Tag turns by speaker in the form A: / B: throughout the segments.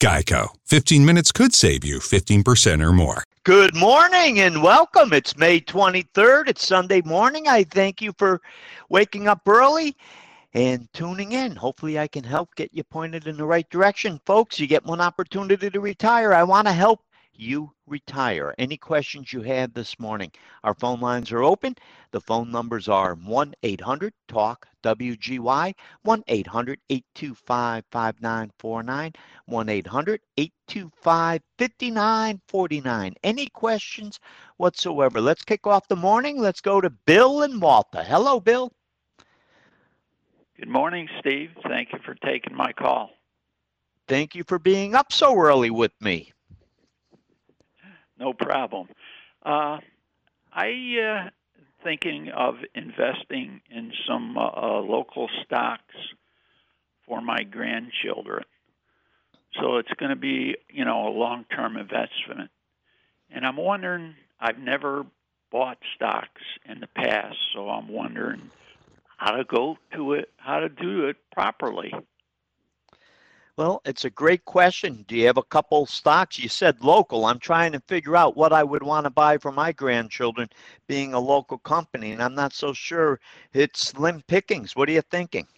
A: Geico. 15 minutes could save you 15% or more.
B: Good morning and welcome. It's May 23rd. It's Sunday morning. I thank you for waking up early and tuning in. Hopefully, I can help get you pointed in the right direction. Folks, you get one opportunity to retire. I want to help you retire. Any questions you have this morning? Our phone lines are open. The phone numbers are 1 800 TALK WGY, 1 800 825 5949, 1 800 825 5949. Any questions whatsoever? Let's kick off the morning. Let's go to Bill and Malta. Hello, Bill.
C: Good morning, Steve. Thank you for taking my call.
B: Thank you for being up so early with me.
C: No problem. Uh, I uh, thinking of investing in some uh, uh, local stocks for my grandchildren. So it's going to be, you know, a long-term investment. And I'm wondering, I've never bought stocks in the past, so I'm wondering how to go to it, how to do it properly.
B: Well, it's a great question. Do you have a couple stocks? You said local. I'm trying to figure out what I would want to buy for my grandchildren, being a local company, and I'm not so sure it's slim pickings. What are you thinking?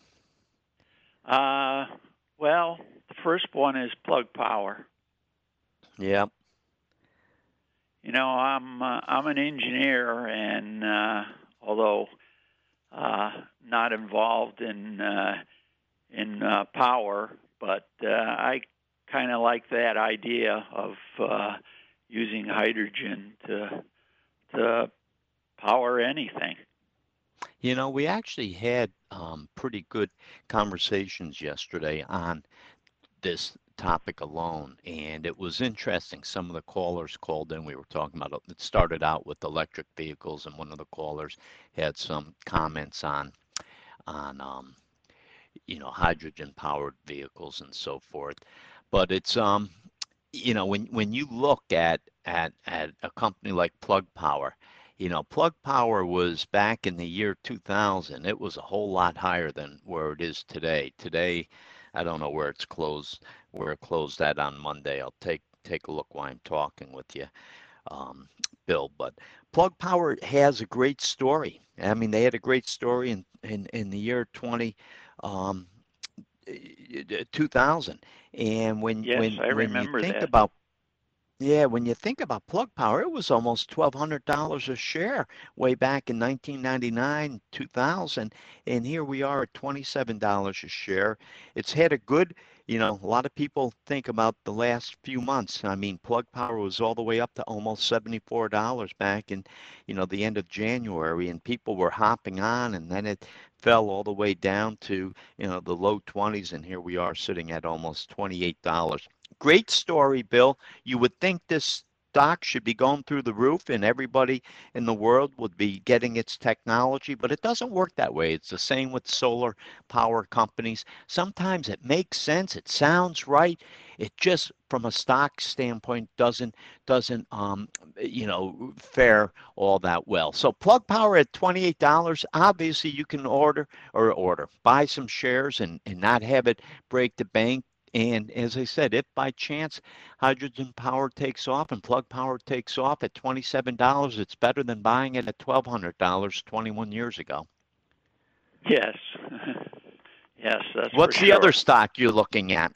C: Uh, well, the first one is Plug Power.
B: Yeah.
C: You know, I'm uh, I'm an engineer, and uh, although uh, not involved in uh, in uh, power, but uh, I kind of like that idea of uh, using hydrogen to to power anything.
B: You know, we actually had um, pretty good conversations yesterday on this topic alone, and it was interesting. Some of the callers called in. We were talking about it started out with electric vehicles, and one of the callers had some comments on on um, you know hydrogen powered vehicles and so forth. But it's um you know when when you look at at at a company like plug power you know plug power was back in the year 2000 it was a whole lot higher than where it is today. Today i don't know where it's closed where it closed at on monday. I'll take take a look while i'm talking with you um, bill. But plug power has a great story. I mean they had a great story in in, in the year 20 um, 2000. And when
C: yes,
B: when when you think
C: that.
B: about yeah, when you think about plug power, it was almost twelve hundred dollars a share way back in 1999, 2000, and here we are at twenty-seven dollars a share. It's had a good, you know, a lot of people think about the last few months. I mean, plug power was all the way up to almost seventy-four dollars back in, you know, the end of January, and people were hopping on, and then it fell all the way down to, you know, the low 20s, and here we are sitting at almost twenty-eight dollars. Great story, Bill. You would think this stock should be going through the roof and everybody in the world would be getting its technology, but it doesn't work that way. It's the same with solar power companies. Sometimes it makes sense, it sounds right. It just from a stock standpoint doesn't doesn't um you know fare all that well. So plug power at $28, obviously you can order or order, buy some shares and, and not have it break the bank and as I said, if by chance hydrogen power takes off and plug power takes off at $27, it's better than buying it at $1,200 21 years ago.
C: Yes. yes, that's
B: What's the
C: sure.
B: other stock you're looking at?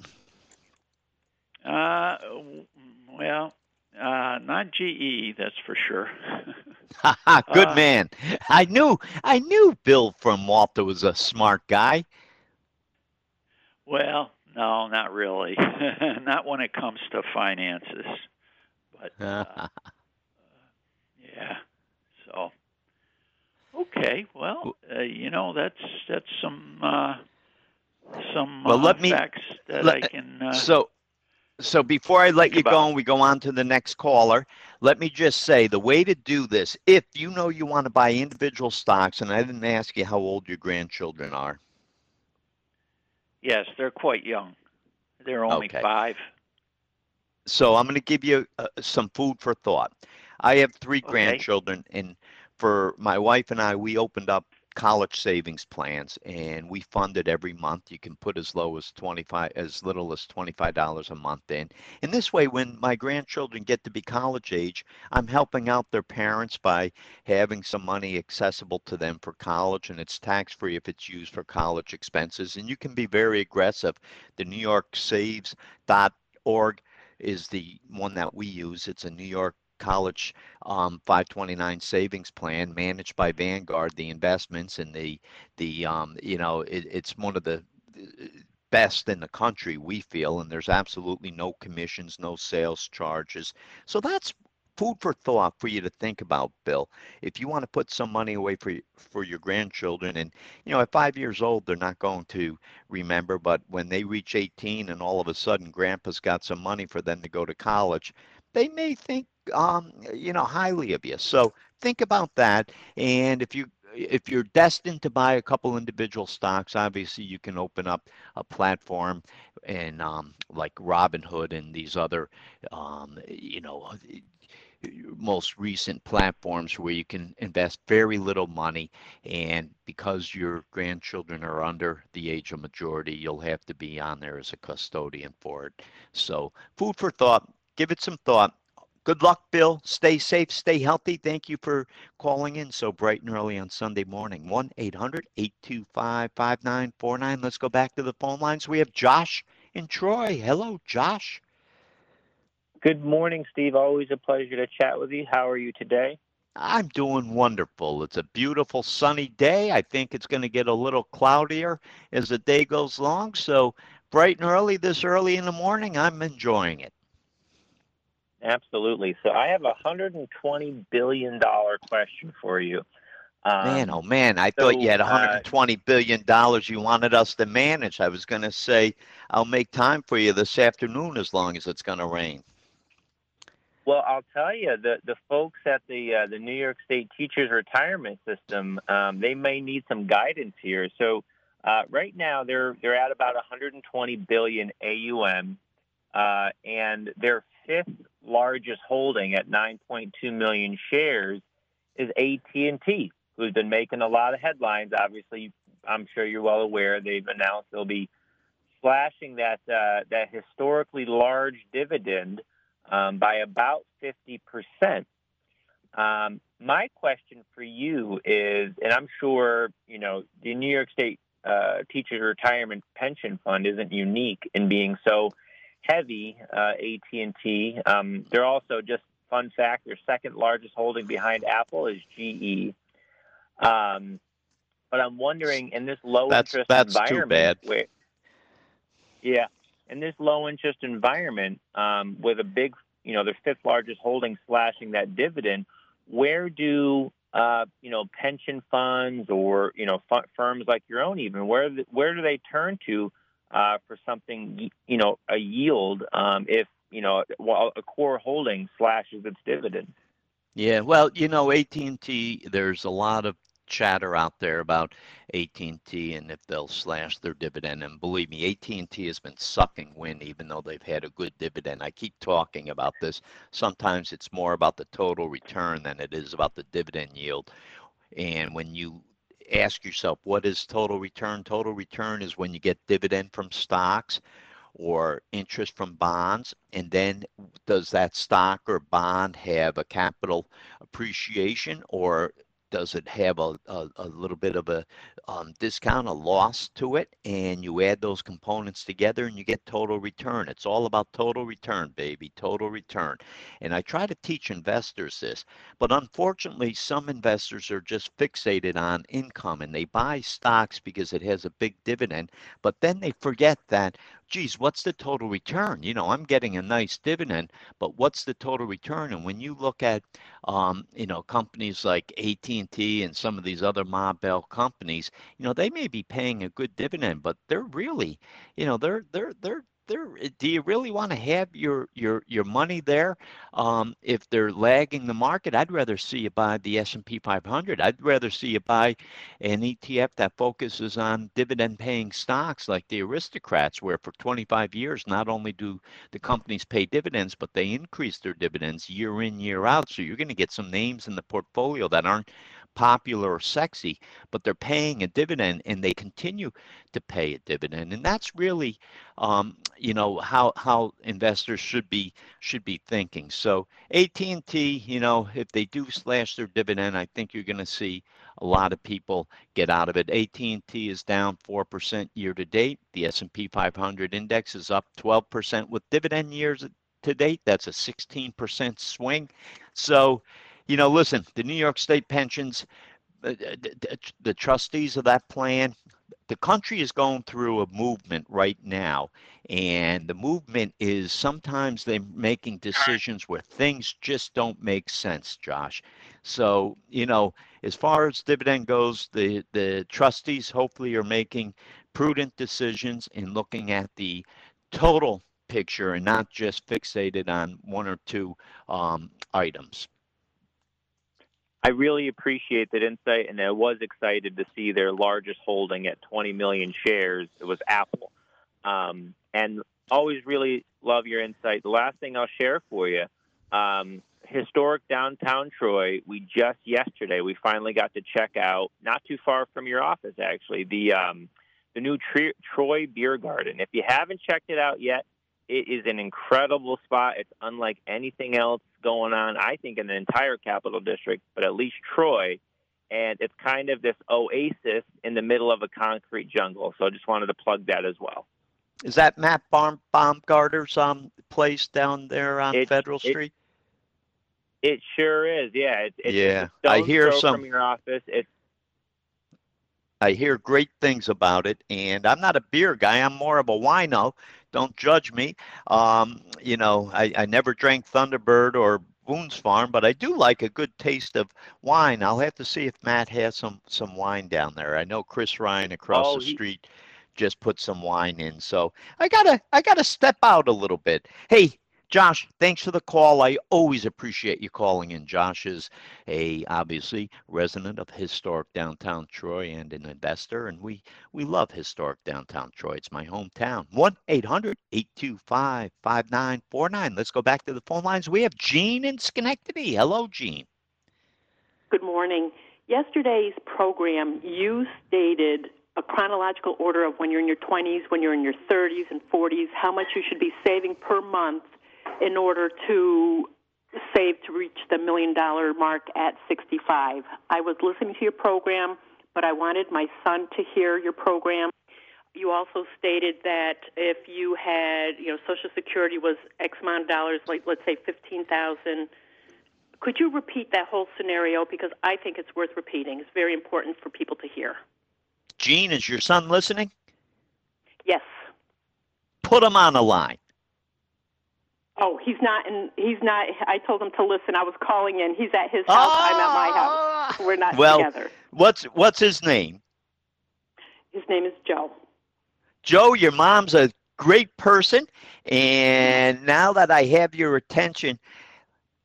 C: Uh, well, uh, not GE, that's for sure.
B: Good
C: Uh,
B: man. I knew I knew Bill from Walter was a smart guy.
C: well, no, not really. not when it comes to finances. But uh, yeah. So okay, well, uh, you know that's that's some uh, some
B: Well,
C: uh,
B: let me-
C: facts that
B: let-
C: I can. Uh,
B: So So before I let you
C: about
B: go and we go on to the next caller, let me just say the way to do this, if you know you want to buy individual stocks, and I didn't ask you how old your grandchildren are.
C: Yes, they're quite young. They're only
B: Okay.
C: five.
B: So I'm going to give you uh, some food for thought. I have three
C: Okay.
B: grandchildren, and for my wife and I, we opened up college savings plans, and we fund it every month. You can put as low as 25, as little as $25 a month in. And this way, when my grandchildren get to be college age, I'm helping out their parents by having some money accessible to them for college, and it's tax free if it's used for college expenses. And you can be very aggressive. The New York Saves.org is the one that we use. It's a New York college um, 529 savings plan managed by Vanguard. The investments and the the um, you know it, it's one of the best in the country we feel, and there's absolutely no commissions, no sales charges. So that's food for thought for you to think about, Bill. If you want to put some money away for for your grandchildren, and you know at five years old they're not going to remember, but when they reach 18 and all of a sudden Grandpa's got some money for them to go to college, they may think um, you know highly of you. So think about that, and if you if you're destined to buy a couple individual stocks, obviously you can open up a platform and um, like Robinhood and these other, um, you know, most recent platforms where you can invest very little money and because your grandchildren are under the age of majority you'll have to be on there as a custodian for it so food for thought give it some thought good luck bill stay safe stay healthy thank you for calling in so bright and early on sunday morning 1-800-825-5949 let's go back to the phone lines we have josh in troy hello josh
D: Good morning, Steve. Always a pleasure to chat with you. How are you today?
B: I'm doing wonderful. It's a beautiful sunny day. I think it's going to get a little cloudier as the day goes long. So, bright and early, this early in the morning, I'm enjoying it.
D: Absolutely. So I have a $120 billion question for you. Um,
B: Man, oh man, I thought you
D: so,
B: had
D: uh,
B: 120 billion dollars you wanted us to manage. I was going to say I'll make time for you this afternoon as long as it's going to rain.
D: Well, I'll tell you, the, the folks at the uh, the New York State Teachers Retirement System, um, they may need some guidance here. So uh, right now, they're they're at about 120 billion AUM, uh, and their fifth largest holding at 9.2 million shares is AT&T, who's been making a lot of headlines. Obviously, I'm sure you're well aware they've announced they'll be slashing that uh, that historically large dividend um, by about 50%. Um, my question for you is, and I'm sure, you know, the New York State uh, Teachers Retirement Pension Fund isn't unique in being so heavy, uh, AT&T. Um, they're also just, fun fact, their second largest holding behind Apple is GE. Um, but I'm wondering, in this low
B: That's-
D: interest
B: that's too
D: environment,
B: bad.
D: where, yeah, in this low interest environment, um, with a big, you know, their fifth largest holding slashing that dividend, where do uh, you know pension funds or you know f- firms like your own even where where do they turn to uh, for something you know a yield um, if you know while a core holding slashes its dividend?
B: Yeah, well, you know, AT&T, there's a lot of chatter out there about AT&T and if they'll slash their dividend. And believe me, AT&T has been sucking wind even though they've had a good dividend. I keep talking about this. Sometimes it's more about the total return than it is about the dividend yield. And when you ask yourself, what is total return? Total return is when you get dividend from stocks or interest from bonds, and then does that stock or bond have a capital appreciation or does it have a, a, a little bit of a um, discount, a loss to it? And you add those components together and you get total return. It's all about total return, baby, total return. And I try to teach investors this, but unfortunately, some investors are just fixated on income and they buy stocks because it has a big dividend, but then they forget that geez, what's the total return? You know, I'm getting a nice dividend, but what's the total return? And when you look at, um, you know, companies like AT&T and some of these other Ma Bell companies, you know, they may be paying a good dividend, but they're really, you know, they're they're they're they're do you really want to have your your your money there? Um, if they're lagging the market i'd rather see you buy the s&p 500 i'd rather see you buy an etf that focuses on dividend paying stocks like the aristocrats where for 25 years not only do the companies pay dividends but they increase their dividends year in year out. So you're going to get some names in the portfolio that aren't popular or sexy, but they're paying a dividend and they continue to pay a dividend. And that's really, um, you know, how how investors should be should be thinking. So AT&T, you know, if they do slash their dividend, I think you're going to see a lot of people get out of it. AT&T is down 4% year to date. The S&P 500 index is up 12% with dividend years to date. That's a 16% swing. So you know, listen, the New York State pensions, uh, the trustees of that plan, the country is going through a movement right now. And the movement is sometimes they're making decisions where things just don't make sense, Josh. So, you know, as far as dividend goes, the, the trustees hopefully are making prudent decisions in looking at the total picture and not just fixated on one or two um, items.
D: I really appreciate that insight, and I was excited to see their largest holding at 20 million shares. It was Apple, um, and always really love your insight. The last thing I'll share for you, um, historic downtown Troy. We just yesterday we finally got to check out, not too far from your office actually, the um, the new Troy Beer Garden. If you haven't checked it out yet, it is an incredible spot. It's unlike anything else going on, I think, in the entire Capital District, but at least Troy. And it's kind of this oasis in the middle of a concrete jungle. So I just wanted to plug that as well.
B: Is that Matt Baum, Baumgartner's um, place down there on it, Federal Street?
D: It, it sure is. Yeah. It,
B: yeah. I hear some
D: from your office. It's
B: I hear great things about it, and I'm not a beer guy. I'm more of a wino. Don't judge me. Um, you know, I, I never drank Thunderbird or Boone's Farm, but I do like a good taste of wine. I'll have to see if Matt has some some wine down there. I know Chris Ryan across oh, the he, street just put some wine in, so I gotta I gotta step out a little bit. Hey, Josh, thanks for the call. I always appreciate you calling in. Josh is a obviously resident of historic downtown Troy and an investor, and we we love historic downtown Troy. It's my hometown. 1-800-825-5949. Let's go back to the phone lines. We have Gene in Schenectady. Hello, Gene.
E: Good morning. Yesterday's program, you stated a chronological order of when you're in your 20s, when you're in your 30s and 40s, how much you should be saving per month in order to save to reach the million dollar mark at 65. I was listening to your program, but I wanted my son to hear your program. You also stated that if you had, you know, Social Security was X amount of dollars, like let's say 15,000. Could you repeat that whole scenario because I think it's worth repeating. It's very important for people to hear.
B: Gene, is your son listening?
E: Yes.
B: Put him on the line.
E: Oh, he's not and he's not. I told him to listen. I was calling in. He's at his house. I'm at my house. Ah! We're not
B: well,
E: together.
B: What's what's his name?
E: His name is Joe.
B: Joe, your mom's a great person, and now that I have your attention,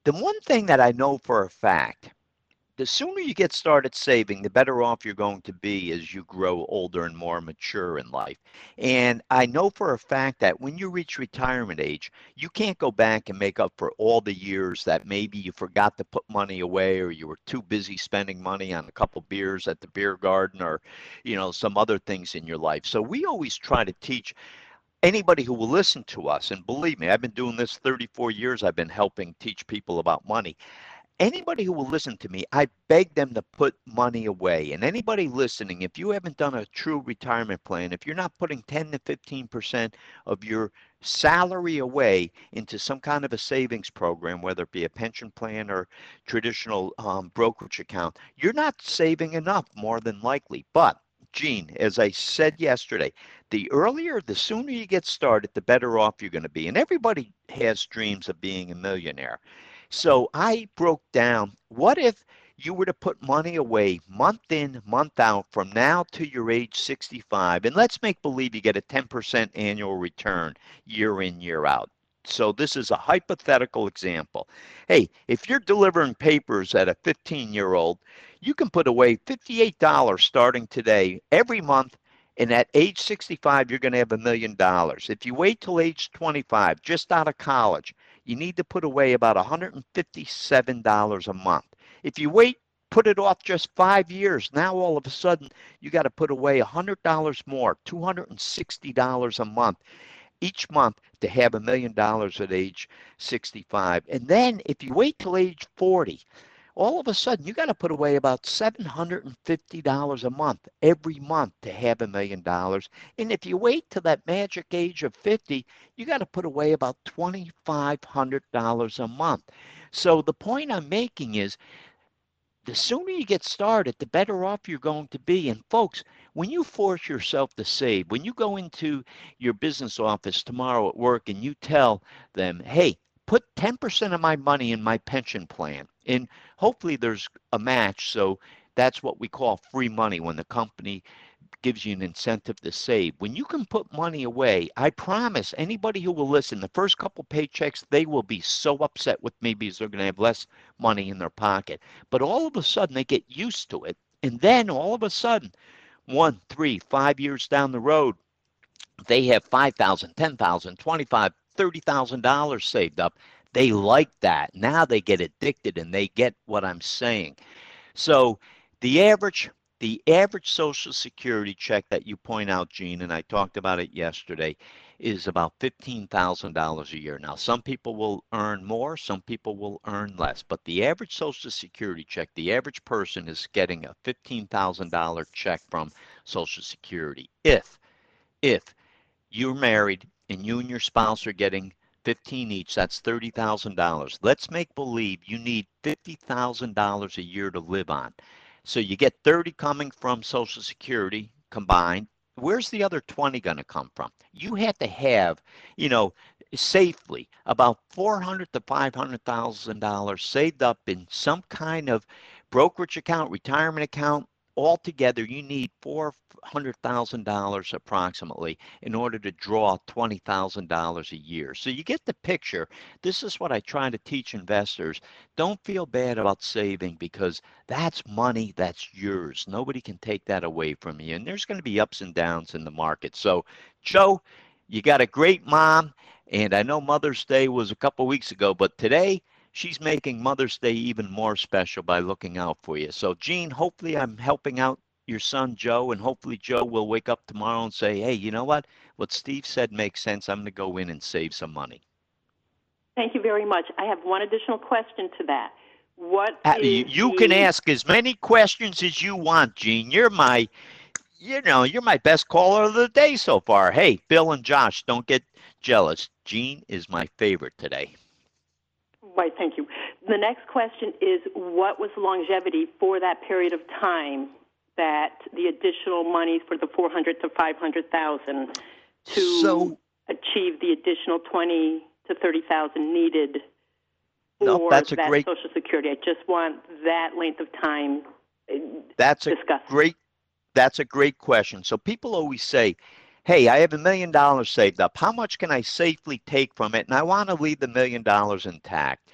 B: the one thing that I know for a fact the sooner you get started saving, the better off you're going to be as you grow older and more mature in life. And I know for a fact that when you reach retirement age, you can't go back and make up for all the years that maybe you forgot to put money away or you were too busy spending money on a couple beers at the beer garden or, you know, some other things in your life. So we always try to teach anybody who will listen to us and believe me i've been doing this 34 years i've been helping teach people about money anybody who will listen to me, I beg them to put money away. And anybody listening, if you haven't done a true retirement plan, if you're not putting 10 to 15% of your salary away into some kind of a savings program, whether it be a pension plan or traditional um, brokerage account, you're not saving enough more than likely. But Gene, as I said yesterday, the earlier, the sooner you get started, the better off you're going to be. And everybody has dreams of being a millionaire. So I broke down what if you were to put money away month in, month out from now to your age 65, and let's make believe you get a 10% annual return year in, year out. So this is a hypothetical example. Hey, if you're delivering papers at a 15 year old, you can put away $58 starting today every month. And at age 65, you're going to have a million dollars. If you wait till age 25, just out of college, you need to put away about $157 a month. If you wait, put it off just five years, now all of a sudden you got to put away $100 more, $260 a month each month to have a million dollars at age 65. And then if you wait till age 40, all of a sudden you got to put away about $750 a month every month to have a million dollars. And if you wait till that magic age of 50, you got to put away about $2,500 a month. So the point I'm making is the sooner you get started, the better off you're going to be. And folks, when you force yourself to save, when you go into your business office tomorrow at work and you tell them, hey, put 10% of my money in my pension plan, and hopefully there's a match. So that's what we call free money when the company gives you an incentive to save. When you can put money away, I promise anybody who will listen, the first couple paychecks, they will be so upset with me because they're going to have less money in their pocket. But all of a sudden, they get used to it. And then all of a sudden, one, three, five years down the road, they have five thousand, ten thousand, twenty-five, thirty thousand dollars saved up. They like that. Now they get addicted and they get what I'm saying. So the average the average social security check that you point out, Gene, and I talked about it yesterday, is about $15,000 a year. Now, some people will earn more, some people will earn less, but the average social security check, the average person is getting a $15,000 check from social security. If, if you're married and you and your spouse are getting 15 each, that's $30,000. Let's make believe you need $50,000 a year to live on. So you get 30 coming from Social Security combined. Where's the other 20 going to come from? You have to have, you know, safely about 400 to 500,000 dollars saved up in some kind of brokerage account, retirement account, altogether you need $400,000 approximately in order to draw $20,000 a year. So you get the picture. This is what I try to teach investors. Don't feel bad about saving because that's money that's yours. Nobody can take that away from you. And there's going to be ups and downs in the market. So, Joe, you got a great mom. And I know Mother's Day was a couple weeks ago, but today she's making Mother's Day even more special by looking out for you. So, Gene, hopefully I'm helping out your son Joe, and hopefully Joe will wake up tomorrow and say, hey, you know what? What Steve said makes sense. I'm going to go in and save some money.
E: Thank you very much. I have one additional question to that. What
B: uh, you, you
E: the...
B: can ask as many questions as you want, Gene. You're my, you know, you're my best caller of the day so far. Hey, Bill and Josh, don't get jealous. Gene is my favorite today.
E: Right, thank you. The next question is what was the longevity for that period of time that the additional money for the 400 to 500,000 to
B: so,
E: achieve the additional 20 to 30,000 needed for
B: no, that's a
E: that
B: great,
E: Social Security? I just want that length of time uh,
B: That's a great that's a great question. So people always say, hey, I have a million dollars saved up. How much can I safely take from it? And I want to leave the million dollars intact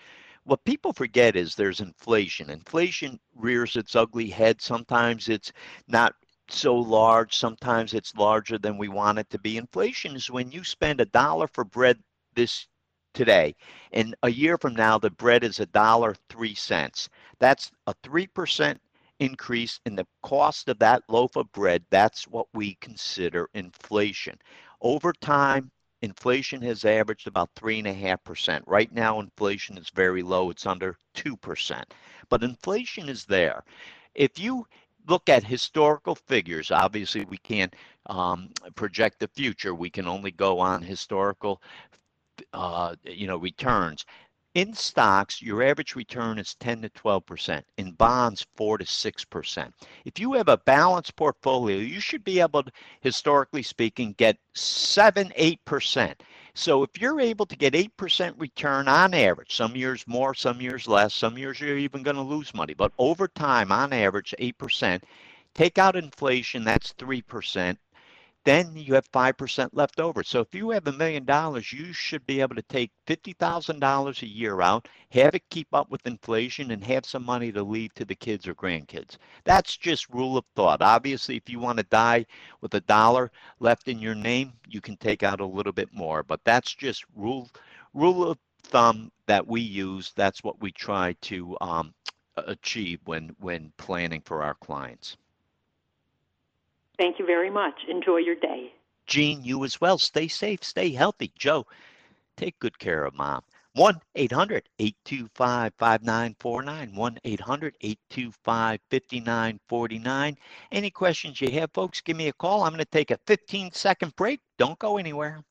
B: what people forget is there's inflation. Inflation rears its ugly head. Sometimes it's not so large, sometimes it's larger than we want it to be. Inflation is when you spend a dollar for bread this today, and a year from now, the bread is a dollar three cents. That's a three percent increase in the cost of that loaf of bread. That's what we consider inflation. Over time, inflation has averaged about 3.5%. Right now, inflation is very low, it's under 2%. But inflation is there. If you look at historical figures, obviously we can't um, project the future, we can only go on historical uh, you know, returns. In stocks, your average return is 10 to 12%. In bonds, 4 to 6%. If you have a balanced portfolio, you should be able to, historically speaking, get 7, 8%. So if you're able to get 8% return on average, some years more, some years less, some years you're even going to lose money, but over time, on average, 8%, take out inflation, that's 3% then you have 5% left over. So if you have a million dollars, you should be able to take $50,000 a year out, have it keep up with inflation, and have some money to leave to the kids or grandkids. That's just rule of thought. Obviously, if you want to die with a dollar left in your name, you can take out a little bit more. But that's just rule rule of thumb that we use. That's what we try to um, achieve when when planning for our clients.
E: Thank you very much. Enjoy your day.
B: Gene, you as well. Stay safe, stay healthy. Joe, take good care of mom. 1 800 825 5949. 1 800 825 5949. Any questions you have, folks, give me a call. I'm going to take a 15 second break. Don't go anywhere.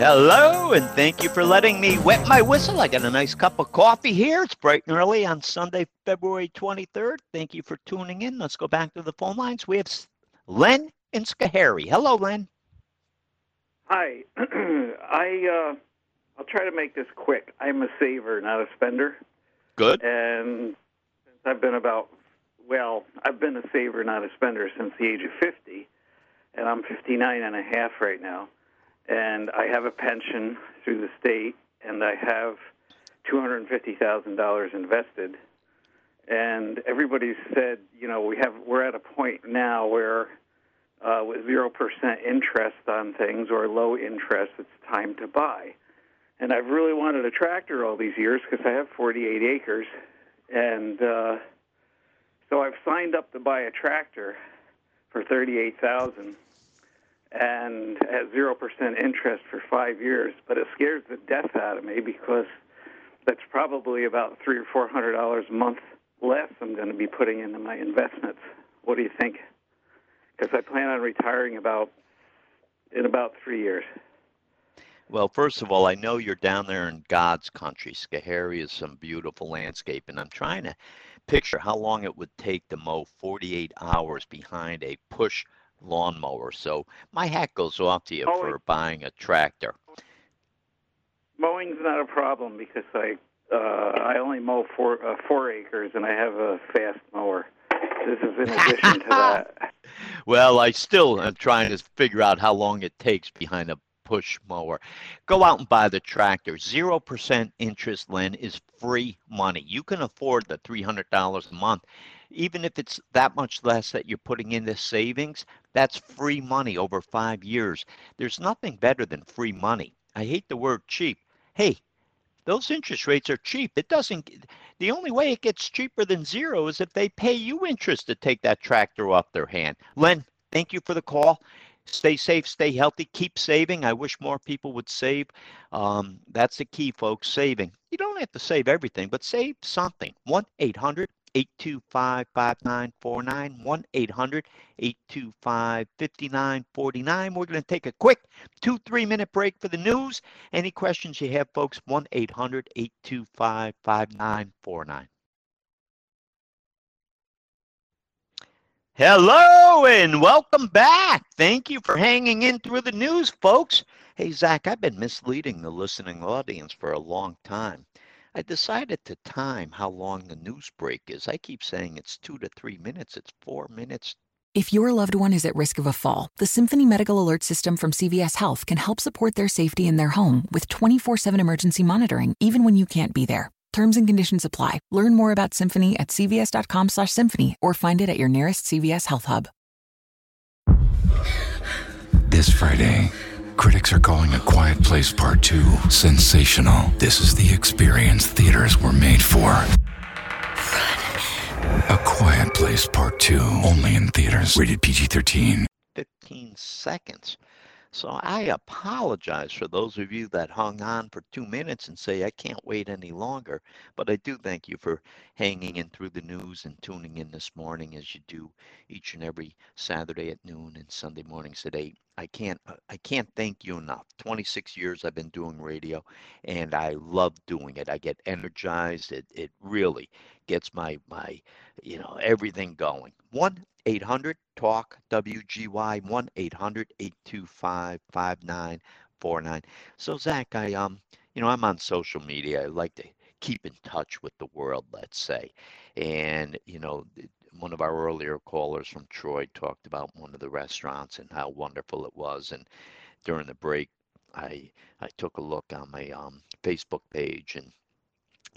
B: Hello, and thank you for letting me wet my whistle. I got a nice cup of coffee here. It's bright and early on Sunday, February 23rd. Thank you for tuning in. Let's go back to the phone lines. We have Len in Schoharie. Hello, Len.
F: Hi. I uh, I'll try to make this quick. I'm a saver, not a spender.
B: Good.
F: And since I've been about well, I've been a saver, not a spender since the age of 50, and I'm 59 and a half right now and I have a pension through the state, and I have two hundred and fifty thousand dollars invested. And everybody said, you know, we have we're at a point now where uh, with zero percent interest on things or low interest, it's time to buy. And I've really wanted a tractor all these years because I have 48 acres, and uh, so I've signed up to buy a tractor for 38,000 and at zero percent interest for five years. But it scares the death out of me because that's probably about three or four hundred dollars a month less I'm going to be putting into my investments. What do you think? Because I plan on retiring about in about three years.
B: Well, first of all, I know you're down there in God's country. Schoharie is some beautiful landscape, and I'm trying to picture how long it would take to mow 48 hours behind a push lawnmower. So my hat goes off to you for buying a tractor.
F: Mowing's not a problem because I uh, I only mow four uh, four acres and I have a fast mower. This is in addition to that.
B: Well, I still am trying to figure out how long it takes behind a push mower. Go out and buy the tractor. 0% interest, Len, is free money. You can afford the $300 a month even if it's that much less that you're putting into savings, that's free money over five years. There's nothing better than free money. I hate the word cheap. Hey, those interest rates are cheap. It doesn't, the only way it gets cheaper than zero is if they pay you interest to take that tractor off their hand. Len, thank you for the call. Stay safe, stay healthy, keep saving. I wish more people would save. Um, that's the key, folks saving. You don't have to save everything, but save something. 1 800 825 5949 1 800 825 5949. We're going to take a quick two, three minute break for the news. Any questions you have, folks, 1 800 825 5949. Hello and welcome back. Thank you for hanging in through the news, folks. Hey, Zach, I've been misleading the listening audience for a long time. I decided to time how long the news break is. I keep saying it's two to three minutes, it's four minutes.
G: If your loved one is at risk of a fall, the Symphony Medical Alert System from CVS Health can help support their safety in their home with 24 7 emergency monitoring, even when you can't be there. Terms and conditions apply. Learn more about Symphony at cvs.com slash symphony or find it at your nearest CVS Health Hub.
H: This Friday. Critics are calling A Quiet Place Part 2 sensational. This is the experience theaters were made for. A Quiet Place Part 2, only in theaters. Rated PG 13.
B: 15 seconds. So I apologize for those of you that hung on for two minutes and say, I can't wait any longer. But I do thank you for hanging in through the news and tuning in this morning as you do each and every Saturday at noon and Sunday mornings at 8. I can't uh, I can't thank you enough. 26 years I've been doing radio and I love doing it. I get energized. It it really gets my my you know everything going. 1 800 talk WGY 1 800 825 5949. So Zach, I um you know I'm on social media. I like to keep in touch with the world, let's say. And you know one of our earlier callers from Troy talked about one of the restaurants and how wonderful it was. And during the break, I I took a look on my um, Facebook page and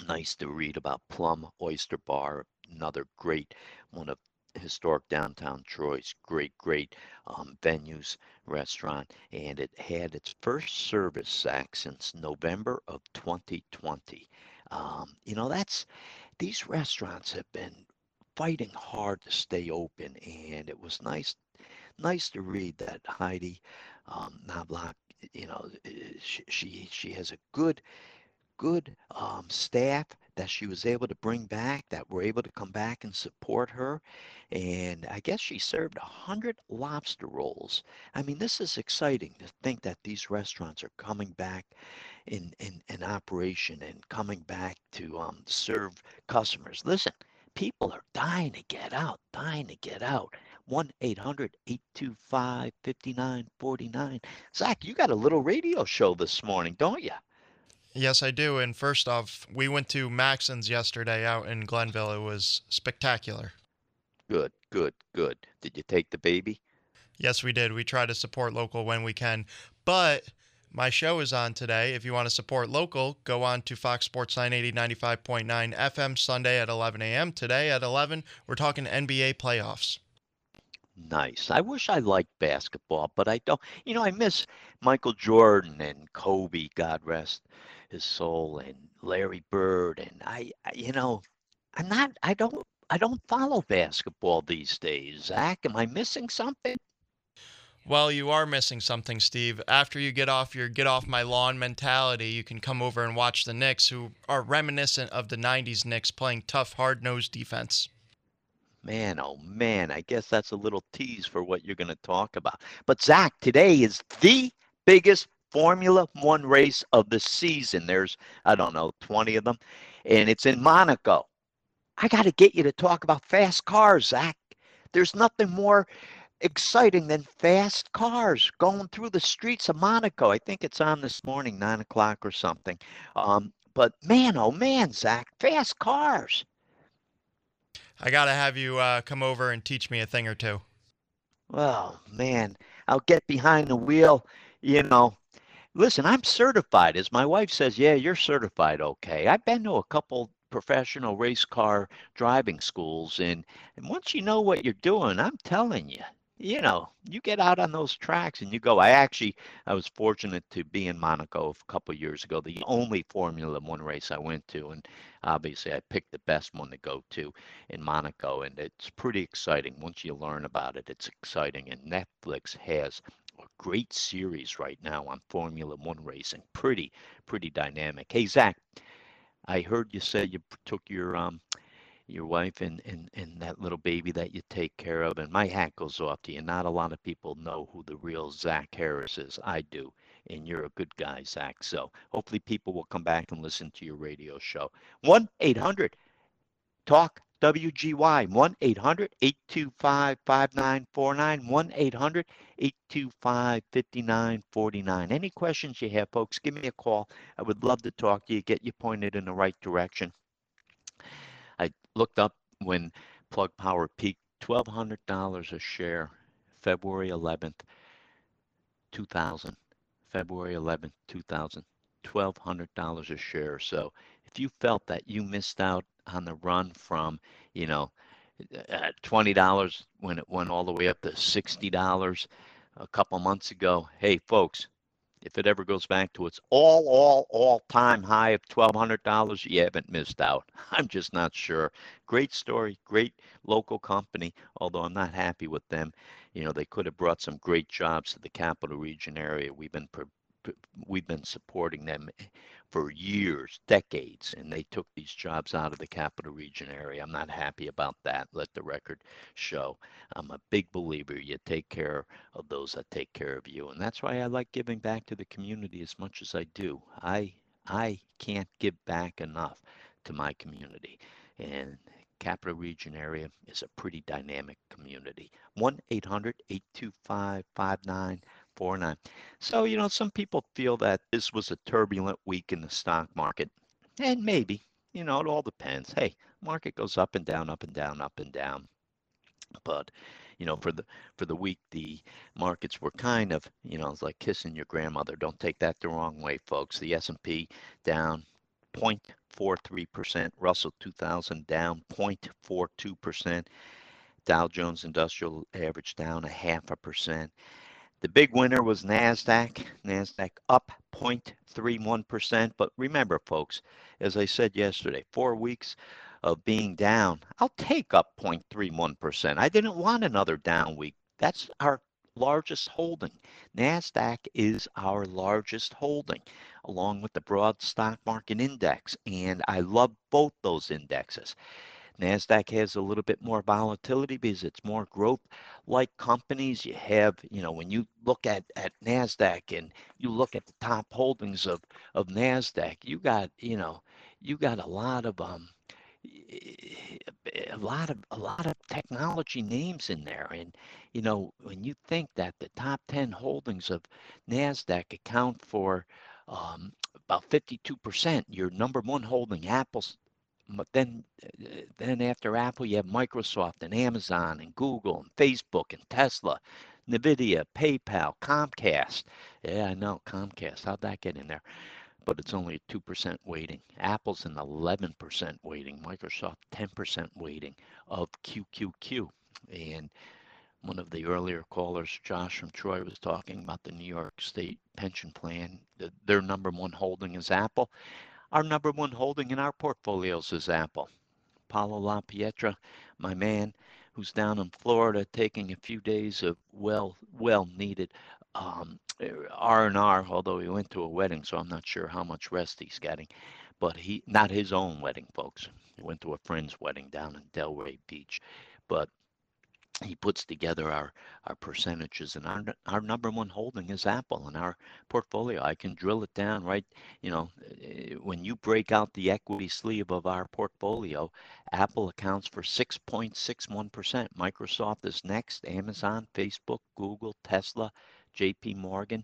B: nice to read about Plum Oyster Bar, another great one of historic downtown Troy's great, great um, venues, restaurant, and it had its first service, Zach, since November of 2020. Um, you know, that's these restaurants have been fighting hard to stay open, and it was nice nice to read that Heidi um, Knobloch, you know, eh, she she has a good good um, staff that she was able to bring back that were able to come back and support her and i guess she served a hundred lobster rolls i mean this is exciting to think that these restaurants are coming back in in, in operation and coming back to um, serve customers listen people are dying to get out, dying to get out. 1 800 825 5949. Zach, you got a little radio show this morning, don't you?
I: Yes, I do. And first off, we went to Maxon's yesterday out in Glenville. It was spectacular.
B: Good, good, good. Did you take the baby?
I: Yes, we did. We try to support local when we can. But my show is on today. If you want to support local, go on to Fox Sports 980 95.9 FM Sunday at 11 a.m. Today at 11, we're talking NBA playoffs.
B: Nice. I wish I liked basketball, but I don't. You know, I miss Michael Jordan and Kobe, God rest his soul, and Larry Bird. And I, I you know, I'm not, I don't, I don't follow basketball these days. Zach, am I missing something?
I: Well, you are missing something, Steve. After you get off your get off my lawn mentality, you can come over and watch the Knicks, who are reminiscent of the 90s Knicks playing tough, hard nosed defense.
B: Man, oh man, I guess that's a little tease for what you're going to talk about. But, Zach, today is the biggest Formula One race of the season. There's, I don't know, 20 of them, and it's in Monaco. I got to get you to talk about fast cars, Zach. There's nothing more exciting than fast cars going through the streets of Monaco. I think it's on this morning, nine o'clock or something. Um, but man, oh man, Zach, fast cars.
I: I got to have you uh, come over and teach me a thing or two.
B: Well, man, I'll get behind the wheel. You know, listen, I'm certified. As my wife says, yeah, you're certified. Okay, I've been to a couple professional race car driving schools, and, and once you know what you're doing, I'm telling you, you know, you get out on those tracks and you go. I actually, I was fortunate to be in Monaco a couple years ago, the only Formula One race I went to, and obviously I picked the best one to go to in Monaco, and it's pretty exciting. Once you learn about it, it's exciting. And Netflix has a great series right now on Formula One racing, pretty, pretty dynamic. Hey Zach, I heard you say you took your um your wife and, and, and that little baby that you take care of. And my hat goes off to you. Not a lot of people know who the real Zach Harris is. I do. And you're a good guy, Zach. So hopefully people will come back and listen to your radio show. 1 800 Talk WGY 1 800 825 5949 1 800 825 5949. Any questions you have, folks, give me a call. I would love to talk to you, get you pointed in the right direction. I looked up when Plug Power peaked $1,200 a share, February 11th, 2000. February 11th, 2000. $1,200 a share. So if you felt that you missed out on the run from, you know, uh, $20 when it went all the way up to $60 a couple months ago, hey, folks, if it ever goes back to its all, all, all time high of $1,200, you haven't missed out. I'm just not sure. Great story, great local company, although I'm not happy with them. You know, they could have brought some great jobs to the capital region area. We've been we've been supporting them eh, for years, decades, and they took these jobs out of the capital region area. I'm not happy about that. Let the record show. I'm a big believer you take care of those that take care of you, and that's why I like giving back to the community as much as I do. I I can't give back enough to my community, and capital region area is a pretty dynamic community. 1 800 825 5949. So, you know, some people feel that this was a turbulent week in the stock market. And maybe, you know, it all depends. Hey, market goes up and down, up and down, up and down. But, you know, for the for the week, the markets were kind of, you know, it's like kissing your grandmother. Don't take that the wrong way, folks. The S&P down 0.43%, Russell 2000 down 0.42%, Dow Jones Industrial Average down a half a percent. The big winner was NASDAQ. NASDAQ up 0.31%. But remember, folks, as I said yesterday, four weeks of being down, I'll take up 0.31%. I didn't want another down week. That's our largest holding. NASDAQ is our largest holding, along with the broad stock market index. And I love both those indexes. NASDAQ has a little bit more volatility because it's more growth like companies. You have, you know, when you look at, at NASDAQ and you look at the top holdings of, of NASDAQ, you got, you know, you got a lot of, um, a lot of a lot of technology names in there and you know when you think that the top 10 holdings of nasdaq account for um, about 52% your number one holding apple's then eh, then after Apple, you have Microsoft and Amazon and Google and Facebook and Tesla, Nvidia, PayPal, Comcast. Yeah, I know Comcast. How'd that get in there? But it's only a 2% weighting. Apple's an 11% weighting. Microsoft 10% weighting of QQQ. And one of the earlier callers, Josh from Troy, was talking about the New York State pension plan. Their number one holding is Apple. Our number one holding in our portfolios is Apple. Paulo LaPietra, my man, who's down in Florida taking a few days of well well needed um, R&R, although he went to a wedding, so I'm not sure how much rest he's getting. But he not his own wedding, folks. He went to a friend's wedding down in Delray Beach. But he puts together our our percentages and our our number one holding is apple in our portfolio. I can drill it down right you know eh, when you break out the equity sleeve of our portfolio apple accounts for 6.61% microsoft is next. Amazon facebook google tesla jp morgan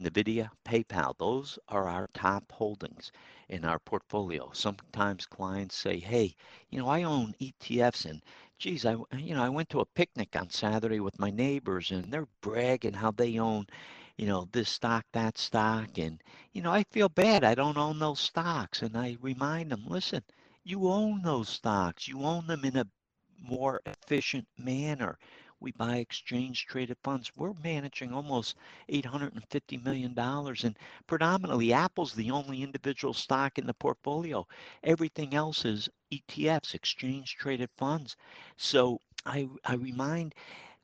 B: NVIDIA, PayPal, those are our top holdings in our portfolio. Sometimes clients say, hey, you know, I own ETFs and geez, I, you know, I went to a picnic on Saturday with my neighbors and they're bragging how they own, you know, this stock, that stock. And, you know, I feel bad. I don't own those stocks. And I remind them, listen, you own those stocks. You own them in a more efficient manner. We buy exchange traded funds. We're managing almost $850 million. And predominantly, Apple's the only individual stock in the portfolio. Everything else is ETFs, exchange traded funds. So I, I remind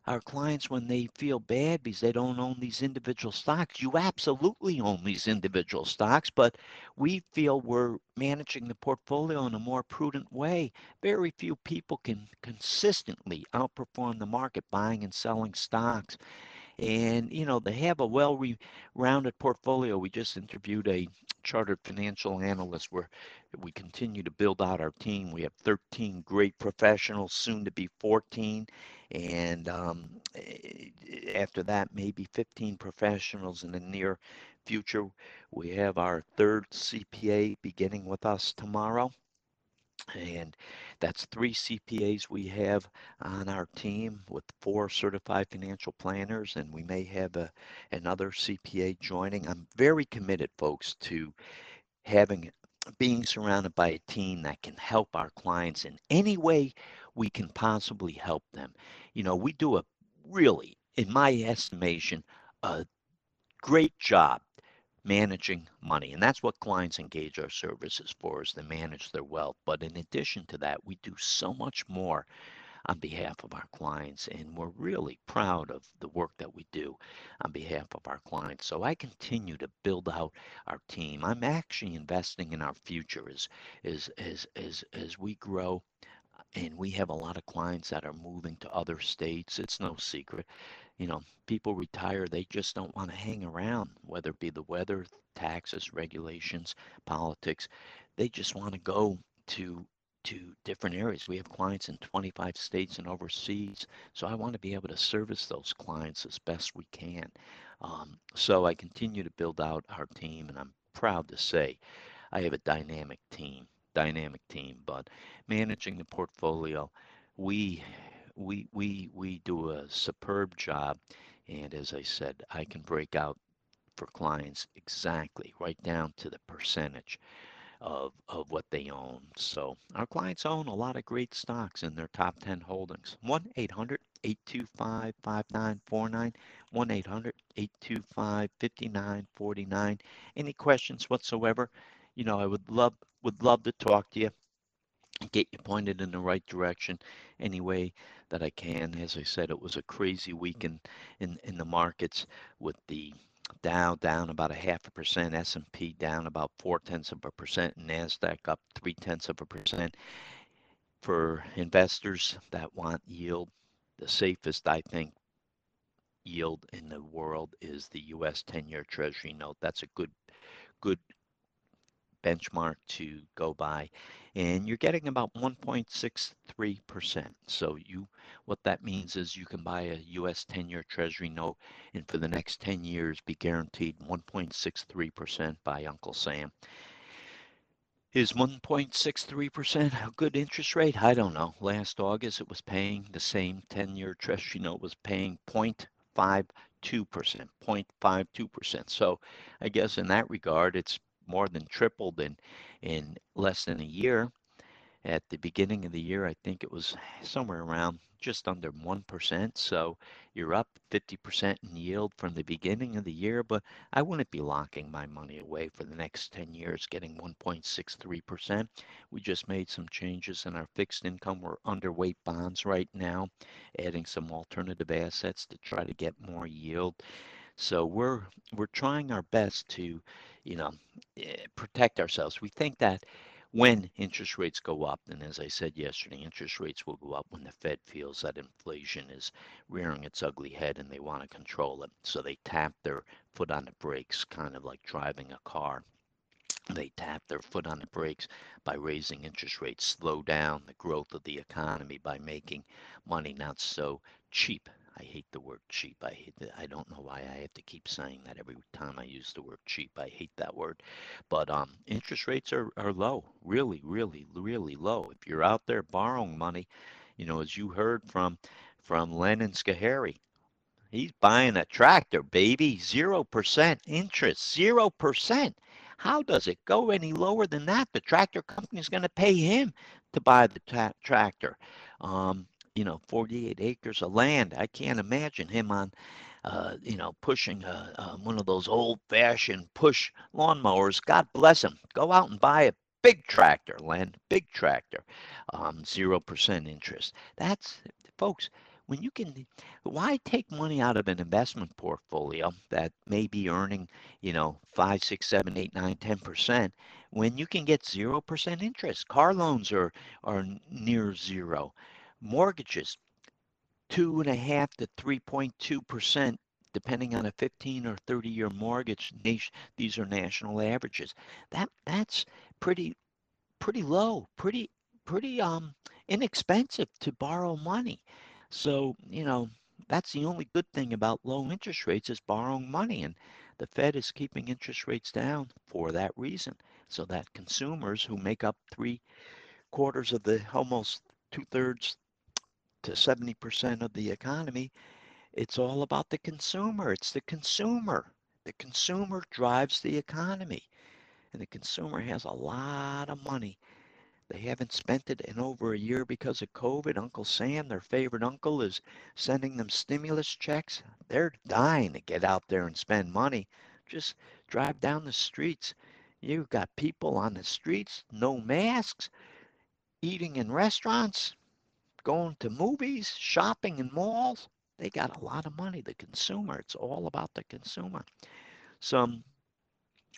B: our clients when they feel bad because they don't own these individual stocks. You absolutely own these individual stocks, but we feel we're managing the portfolio in a more prudent way. Very few people can consistently outperform the market buying and selling stocks. And, you know, they have a well rounded portfolio. We just interviewed a chartered financial analyst where we continue to build out our team. We have 13 great professionals, soon to be 14 and um, eh, after that, maybe 15 professionals in the near future. We have our third CPA beginning with us tomorrow. And that's three CPAs we have on our team with four certified financial planners, and we may have a, another CPA joining. I'm very committed, folks, to having being surrounded by a team that can help our clients in any way we can possibly help them. You know, we do a really, in my estimation, a great job managing money. And that's what clients engage our services for is to manage their wealth. But in addition to that, we do so much more on behalf of our clients. And we're really proud of the work that we do on behalf of our clients. So I continue to build out our team. I'm actually investing in our future as, as, as, as, as we grow and we have a lot of clients that are moving to other states. It's no secret. You know, people retire, they just don't want to hang around, whether it be the weather, taxes, regulations, politics. They just want to go to to different areas. We have clients in 25 states and overseas, so I want to be able to service those clients as best we can. Um, so I continue to build out our team, and I'm proud to say I have a dynamic team dynamic team, but managing the portfolio, we we we we do a superb job. And as I said, I can break out for clients exactly right down to the percentage of of what they own. So our clients own a lot of great stocks in their top 10 holdings. 1-800-825-5949, 1-800-825-5949. Any questions whatsoever? You know, I would love would love to talk to you, get you pointed in the right direction any way that I can. As I said, it was a crazy week in, in, in the markets with the Dow down about a half a percent, S&P down about four tenths of a percent, and Nasdaq up three tenths of a percent. For investors that want yield, the safest I think yield in the world is the U.S. 10-year Treasury note. That's a good, good benchmark to go by and you're getting about 1.63%. So you what that means is you can buy a US 10-year treasury note and for the next 10 years be guaranteed 1.63% by Uncle Sam. Is 1.63% a good interest rate? I don't know. Last August it was paying the same 10-year treasury note was paying 0.52%, 0.52%. So I guess in that regard it's more than tripled in in less than a year. At the beginning of the year, I think it was somewhere around just under 1%. So you're up 50% in yield from the beginning of the year, but I wouldn't be locking my money away for the next 10 years getting 1.63%. We just made some changes in our fixed income. We're underweight bonds right now, adding some alternative assets to try to get more yield. So we're we're trying our best to you know, eh, protect ourselves. We think that when interest rates go up, and as I said yesterday, interest rates will go up when the Fed feels that inflation is rearing its ugly head and they want to control it. So they tap their foot on the brakes, kind of like driving a car. They tap their foot on the brakes by raising interest rates, slow down the growth of the economy by making money not so cheap I hate the word cheap. I hate. I don't know why I have to keep saying that every time I use the word cheap. I hate that word. But um, interest rates are, are low, really, really, really low. If you're out there borrowing money, you know, as you heard from from Lennon Skahari, he's buying a tractor, baby. Zero percent interest, zero percent. How does it go any lower than that? The tractor company is going to pay him to buy the tra- tractor. Um, you know, 48 acres of land. I can't imagine him on, uh, you know, pushing a, uh, one of those old fashioned push lawnmowers. God bless him. Go out and buy a big tractor, Len, big tractor, um, 0% interest. That's, folks, when you can, why take money out of an investment portfolio that may be earning, you know, five, six, seven, eight, nine, ten percent when you can get zero percent interest? Car loans are are near zero mortgages, two and a half to 3.2 percent, depending on a 15 or 30 year mortgage. These are national averages. That that's pretty pretty low, pretty pretty um inexpensive to borrow money. So you know that's the only good thing about low interest rates is borrowing money, and the Fed is keeping interest rates down for that reason, so that consumers who make up three quarters of the almost two thirds to 70% of the economy, it's all about the consumer. It's the consumer. The consumer drives the economy. And the consumer has a lot of money. They haven't spent it in over a year because of COVID. Uncle Sam, their favorite uncle, is sending them stimulus checks. They're dying to get out there and spend money. Just drive down the streets. You've got people on the streets, no masks, eating in restaurants going to movies, shopping in malls. They got a lot of money. The consumer, it's all about the consumer. Some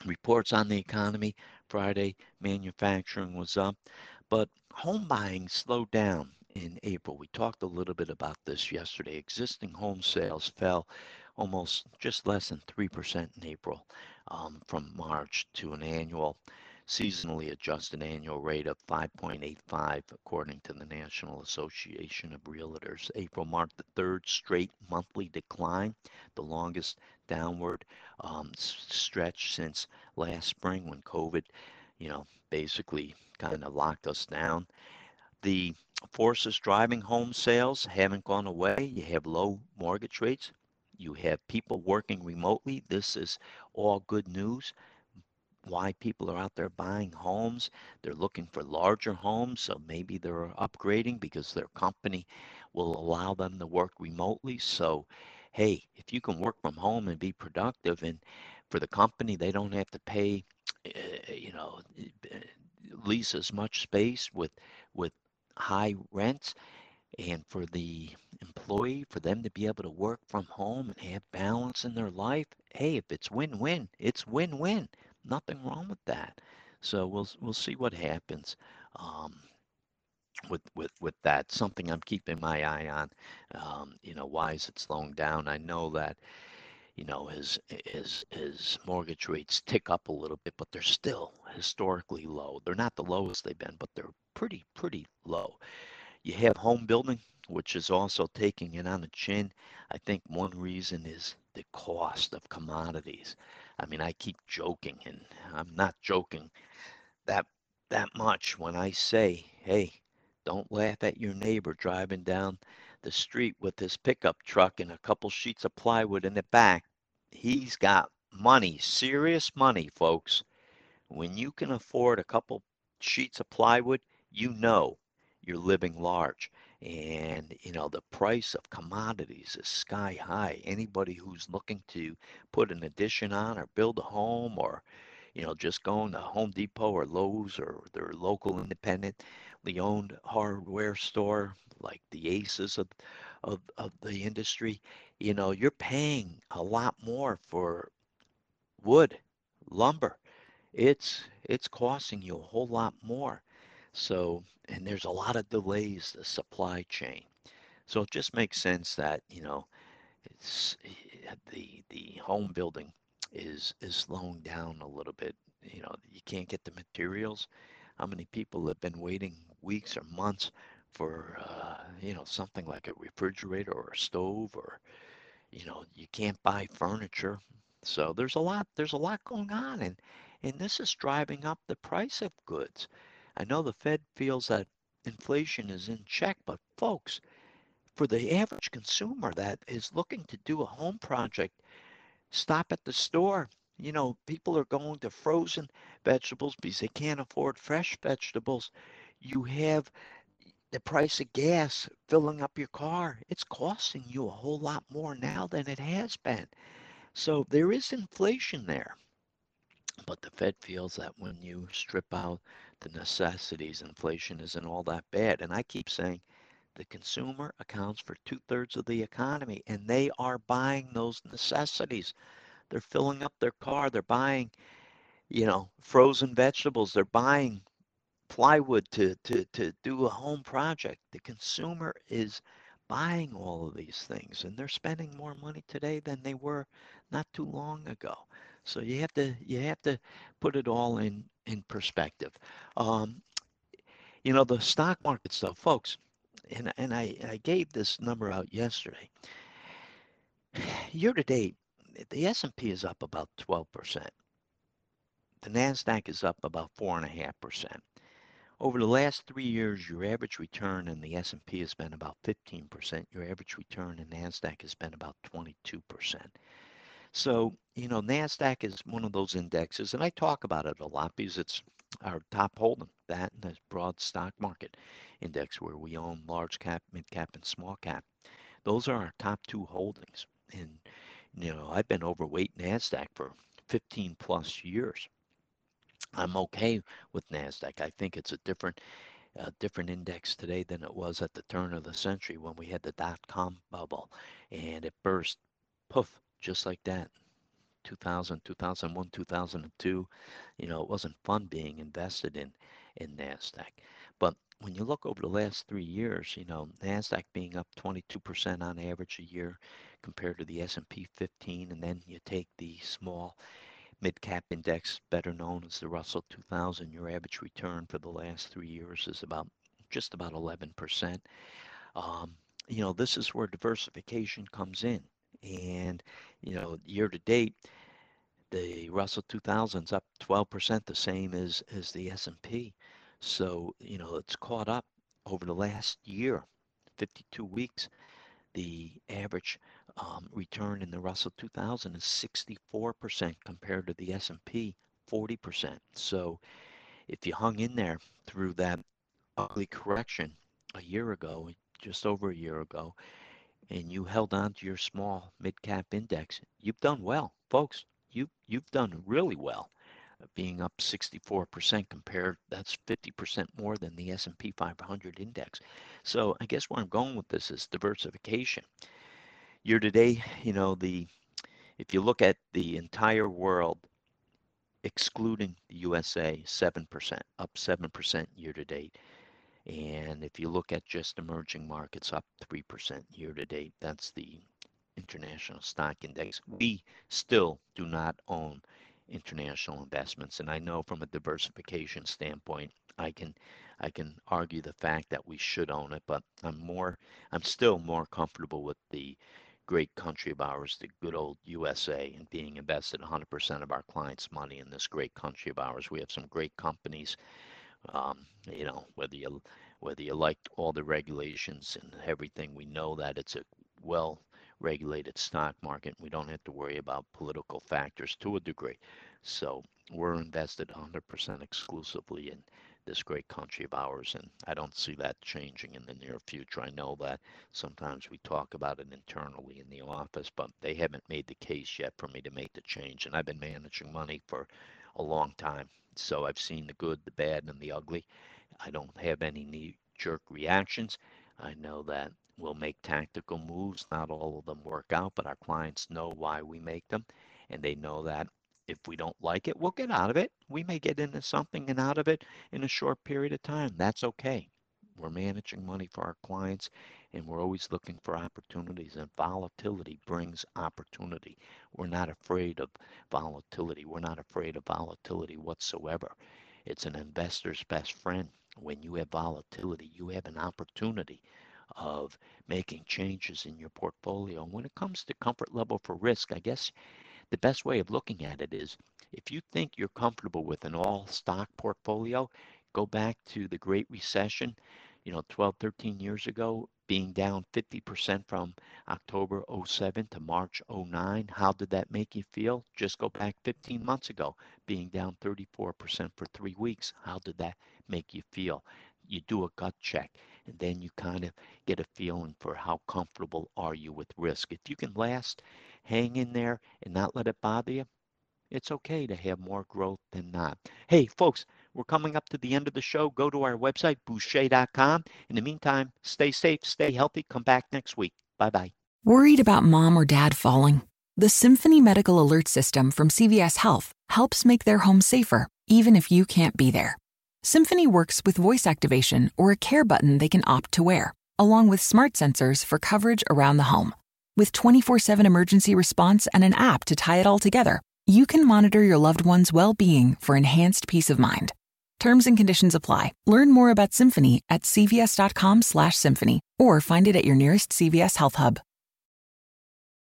B: reports on the economy. Friday, manufacturing was up, but home buying slowed down in April. We talked a little bit about this yesterday. Existing home sales fell almost just less than 3% in April um, from March to an annual seasonally adjusted annual rate of 5.85 according to the National Association of Realtors. April marked the third straight monthly decline, the longest downward um, stretch since last spring when COVID, you know, basically kind of locked us down. The forces driving home sales haven't gone away. You have low mortgage rates. You have people working remotely. This is all good news. Why people are out there buying homes. They're looking for larger homes, so maybe they're upgrading because their company will allow them to work remotely. So, hey, if you can work from home and be productive, and for the company, they don't have to pay, uh, you know, lease as much space with with high rents and for the employee for them to be able to work from home and have balance in their life hey if it's win-win it's win-win nothing wrong with that. So we'll we'll see what happens um, with with with that. Something i'm keeping my eye on um, you know why is it slowing down? I know that you know his his his mortgage rates tick up a little bit but they're still historically low. They're not the lowest they've been but they're pretty pretty low. You have home building, which is also taking it on the chin. I think one reason is the cost of commodities. I mean, I keep joking, and I'm not joking that that much when I say, "Hey, don't laugh at your neighbor driving down the street with his pickup truck and a couple sheets of plywood in the back. He's got money, serious money, folks. When you can afford a couple sheets of plywood, you know you're living large. And, you know, the price of commodities is sky high. Anybody who's looking to put an addition on or build a home or, you know, just going to Home Depot or Lowe's or their local independently owned hardware store like the aces of, of, of the industry, you know, you're paying a lot more for wood, lumber. It's it's costing you a whole lot more. So, and there's a lot of delays, the supply chain. So it just makes sense that, you know, it's eh, the the home building is is slowing down a little bit. You know, you can't get the materials. How many people have been waiting weeks or months for uh, you know something like a refrigerator or a stove or you know you can't buy furniture. So there's a lot there's a lot going on and and this is driving up the price of goods. I know the Fed feels that inflation is in check, but folks, for the average consumer that is looking to do a home project, stop at the store. You know, people are going to frozen vegetables because they can't afford fresh vegetables. You have the price of gas filling up your car. It's costing you a whole lot more now than it has been. So there is inflation there. But the Fed feels that when you strip out the necessities, inflation isn't all that bad. And I keep saying the consumer accounts for two thirds of the economy, and they are buying those necessities. They're filling up their car, they're buying, you know, frozen vegetables, they're buying plywood to, to, to do a home project. The consumer is buying all of these things and they're spending more money today than they were not too long ago. So you have to you have to put it all in in perspective. Um, you know the stock market stuff, folks, and and I I gave this number out yesterday. Year to date, the S&P is up about 12 percent. The Nasdaq is up about four and a half percent. Over the last three years, your average return in the S&P has been about 15%. Your average return in NASDAQ has been about 22%. So, you know, NASDAQ is one of those indexes, and I talk about it a lot because it's our top holding, that and the broad stock market index where we own large cap, mid cap, and small cap. Those are our top two holdings. And, you know, I've been overweight NASDAQ for 15 plus years. I'm okay with NASDAQ. I think it's a different a different index today than it was at the turn of the century when we had the dot com bubble and it burst poof just like that 2000 2001 2002 you know it wasn't fun being invested in in nasdaq. But when you look over the last three years you know nasdaq being up 22% on average a year compared to the s&p 15 and then you take the small mid-cap index better known as the russell 2000 your average return for the last three years is about just about 11% um, you know this is where diversification comes in and you know year to date the russell 2000's up 12% the same as as the s&p so you know it's caught up over the last year 52 weeks the average um, return in the russell 2000 is 64% compared to the s&p 40% so if you hung in there through that ugly correction a year ago just over a year ago and you held on to your small mid cap index, you've done well, folks. You you've done really well, uh, being up 64% compared. That's 50% more than the S&P 500 index. So I guess where I'm going with this is diversification. Year to date, you know the if you look at the entire world, excluding the USA, 7%, up 7% year to date. And if you look at just emerging markets, up 3% year to date. That's the international stock index. We still do not own international investments. And I know from a diversification standpoint, I can I can argue the fact that we should own it, but I'm more I'm still more comfortable with the great country of ours, the good old USA, and being invested 100% of our clients' money in this great country of ours. We have some great companies um, you know, whether you whether you like all the regulations and everything, we know that it's a well regulated stock market. We don't have to worry about political factors to a degree. So we're invested 100% exclusively in this great country of ours, and I don't see that changing in the near future. I know that sometimes we talk about it internally in the office, but they haven't made the case yet for me to make the change. And I've been managing money for a long time. So I've seen the good, the bad, and the ugly. I don't have any knee jerk reactions. I know that we'll make tactical moves. Not all of them work out, but our clients know why we make them. And they know that if we don't like it, we'll get out of it. We may get into something and out of it in a short period of time. That's okay. We're managing money for our clients and we're always looking for opportunities and volatility brings opportunity. We're not afraid of volatility. We're not afraid of volatility whatsoever. It's an investor's best friend. When you have volatility you have an opportunity of making changes in your portfolio. And when it comes to comfort level for risk i guess the best way of looking at it is if you think you're comfortable with an all stock portfolio go back to the great recession you know 12 13 years ago being down 50% from October 07 to March 09. How did that make you feel? Just go back 15 months ago, being down 34% for three weeks. How did that make you feel? You do a gut check and then you kind of get a feeling for how comfortable are you with risk. If you can last, hang in there and not let it bother you, it's okay to have more growth than not. Hey, folks, we're coming up to the end of the show. Go to our website, boucher.com. In the meantime, stay safe, stay healthy. Come back next week. Bye bye.
G: Worried about mom or dad falling? The Symphony Medical Alert System from CVS Health helps make their home safer, even if you can't be there. Symphony works with voice activation or a care button they can opt to wear, along with smart sensors for coverage around the home. With 24 7 emergency response and an app to tie it all together, you can monitor your loved one's well being for enhanced peace of mind. Terms and conditions apply. Learn more about Symphony at cvs.com/symphony or find it at your nearest CVS Health Hub.